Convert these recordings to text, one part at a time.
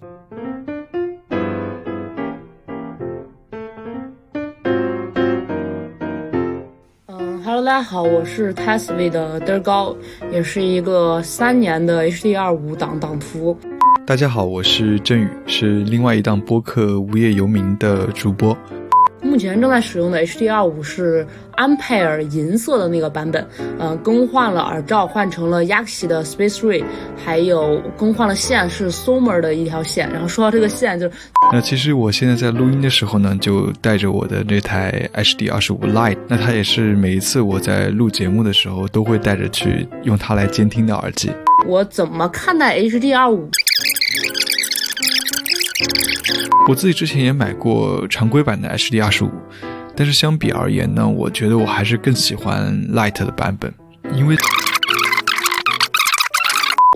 嗯，Hello，大家好，我是 Tasvi 的嘚高，也是一个三年的 HDR 五党党徒。大家好，我是振宇，是另外一档播客《无业游民》的主播。目前正在使用的 HDR 五是安佩尔银色的那个版本，嗯，更换了耳罩，换成了 Yaxi 的 Space Three，还有更换了线，是 Somer 的一条线。然后说到这个线，就那其实我现在在录音的时候呢，就带着我的这台 HD 二十五 Lite，那它也是每一次我在录节目的时候都会带着去用它来监听的耳机。我怎么看待 HDR 五？我自己之前也买过常规版的 HD 二十五，但是相比而言呢，我觉得我还是更喜欢 Light 的版本，因为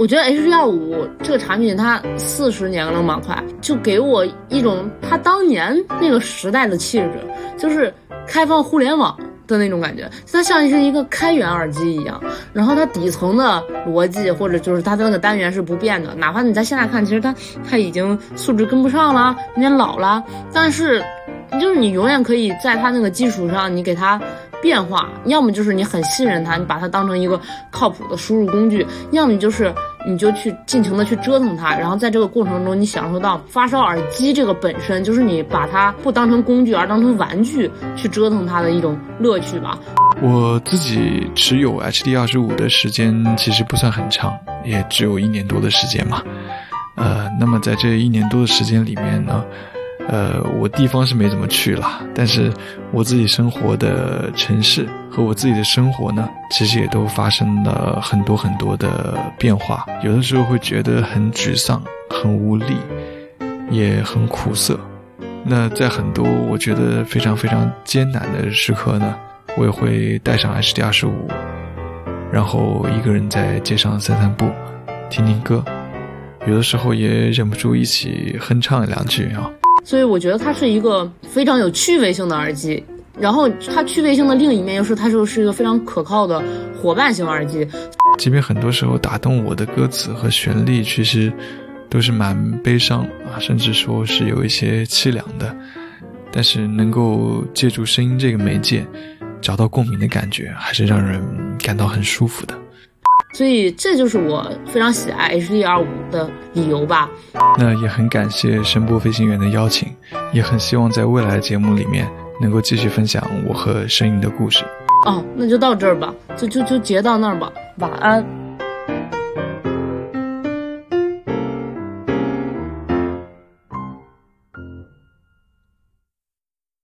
我觉得 HDR 五这个产品它四十年了嘛，快就给我一种它当年那个时代的气质，就是开放互联网。的那种感觉，它像是一个开源耳机一样，然后它底层的逻辑或者就是它的那个单元是不变的，哪怕你在现在看，其实它它已经素质跟不上了，有点老了，但是就是你永远可以在它那个基础上，你给它。变化，要么就是你很信任它，你把它当成一个靠谱的输入工具；要么就是你就去尽情的去折腾它，然后在这个过程中，你享受到发烧耳机这个本身就是你把它不当成工具而当成玩具去折腾它的一种乐趣吧。我自己持有 HD 二十五的时间其实不算很长，也只有一年多的时间嘛。呃，那么在这一年多的时间里面呢？呃，我地方是没怎么去了，但是我自己生活的城市和我自己的生活呢，其实也都发生了很多很多的变化。有的时候会觉得很沮丧、很无力，也很苦涩。那在很多我觉得非常非常艰难的时刻呢，我也会带上 H D 二十五，然后一个人在街上散散步，听听歌，有的时候也忍不住一起哼唱两句啊。所以我觉得它是一个非常有趣味性的耳机，然后它趣味性的另一面又是它就是一个非常可靠的伙伴型耳机。即便很多时候打动我的歌词和旋律其实都是蛮悲伤啊，甚至说是有一些凄凉的，但是能够借助声音这个媒介找到共鸣的感觉，还是让人感到很舒服的。所以这就是我非常喜爱 HDR 五的理由吧。那也很感谢声波飞行员的邀请，也很希望在未来的节目里面能够继续分享我和声音的故事。哦，那就到这儿吧，就就就截到那儿吧，晚安。